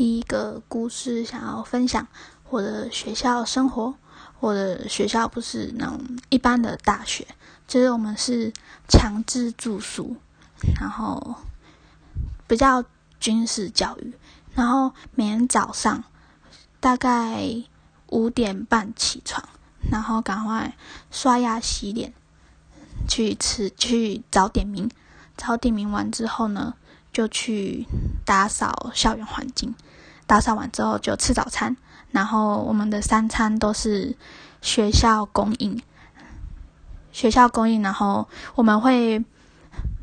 第一个故事想要分享我的学校生活。我的学校不是那种一般的大学，就是我们是强制住宿，然后比较军事教育。然后每天早上大概五点半起床，然后赶快刷牙洗脸，去吃去早点名。早点名完之后呢，就去打扫校园环境。打扫完之后就吃早餐，然后我们的三餐都是学校供应，学校供应，然后我们会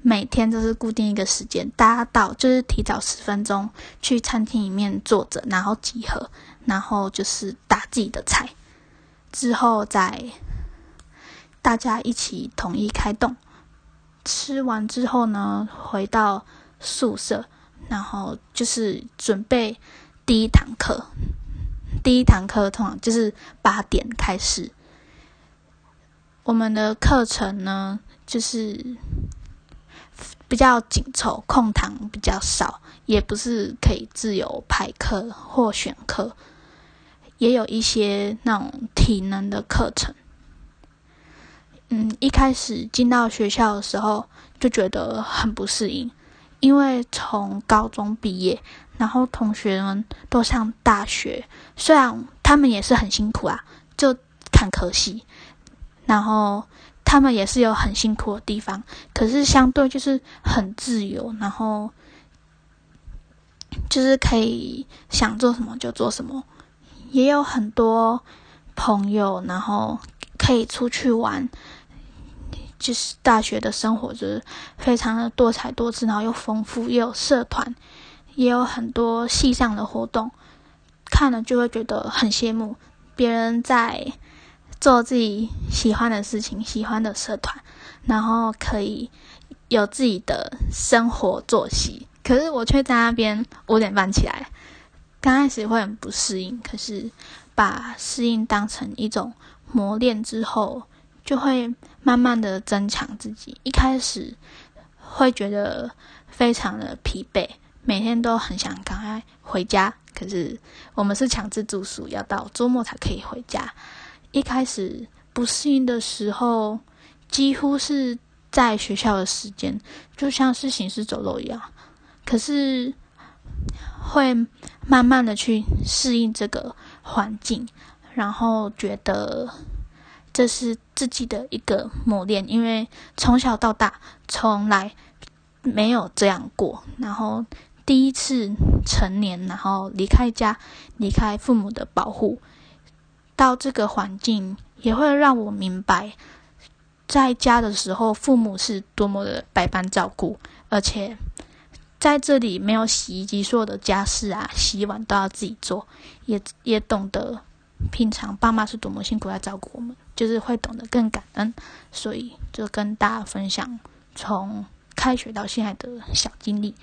每天都是固定一个时间，大家到就是提早十分钟去餐厅里面坐着，然后集合，然后就是打自己的菜，之后再大家一起统一开动。吃完之后呢，回到宿舍，然后就是准备。第一堂课，第一堂课通常就是八点开始。我们的课程呢，就是比较紧凑，空堂比较少，也不是可以自由排课或选课，也有一些那种体能的课程。嗯，一开始进到学校的时候就觉得很不适应，因为从高中毕业。然后同学们都上大学，虽然他们也是很辛苦啊，就很可惜。然后他们也是有很辛苦的地方，可是相对就是很自由，然后就是可以想做什么就做什么，也有很多朋友，然后可以出去玩。就是大学的生活就是非常的多彩多姿，然后又丰富，也有社团。也有很多系上的活动，看了就会觉得很羡慕别人在做自己喜欢的事情、喜欢的社团，然后可以有自己的生活作息。可是我却在那边五点半起来，刚开始会很不适应，可是把适应当成一种磨练之后，就会慢慢的增强自己。一开始会觉得非常的疲惫。每天都很想赶快回家，可是我们是强制住宿，要到周末才可以回家。一开始不适应的时候，几乎是在学校的时间，就像是行尸走肉一样。可是会慢慢的去适应这个环境，然后觉得这是自己的一个磨练，因为从小到大从来没有这样过，然后。第一次成年，然后离开家，离开父母的保护，到这个环境，也会让我明白，在家的时候，父母是多么的百般照顾，而且在这里没有洗衣机，所有的家事啊，洗碗都要自己做，也也懂得平常爸妈是多么辛苦来照顾我们，就是会懂得更感恩，所以就跟大家分享从开学到现在的小经历。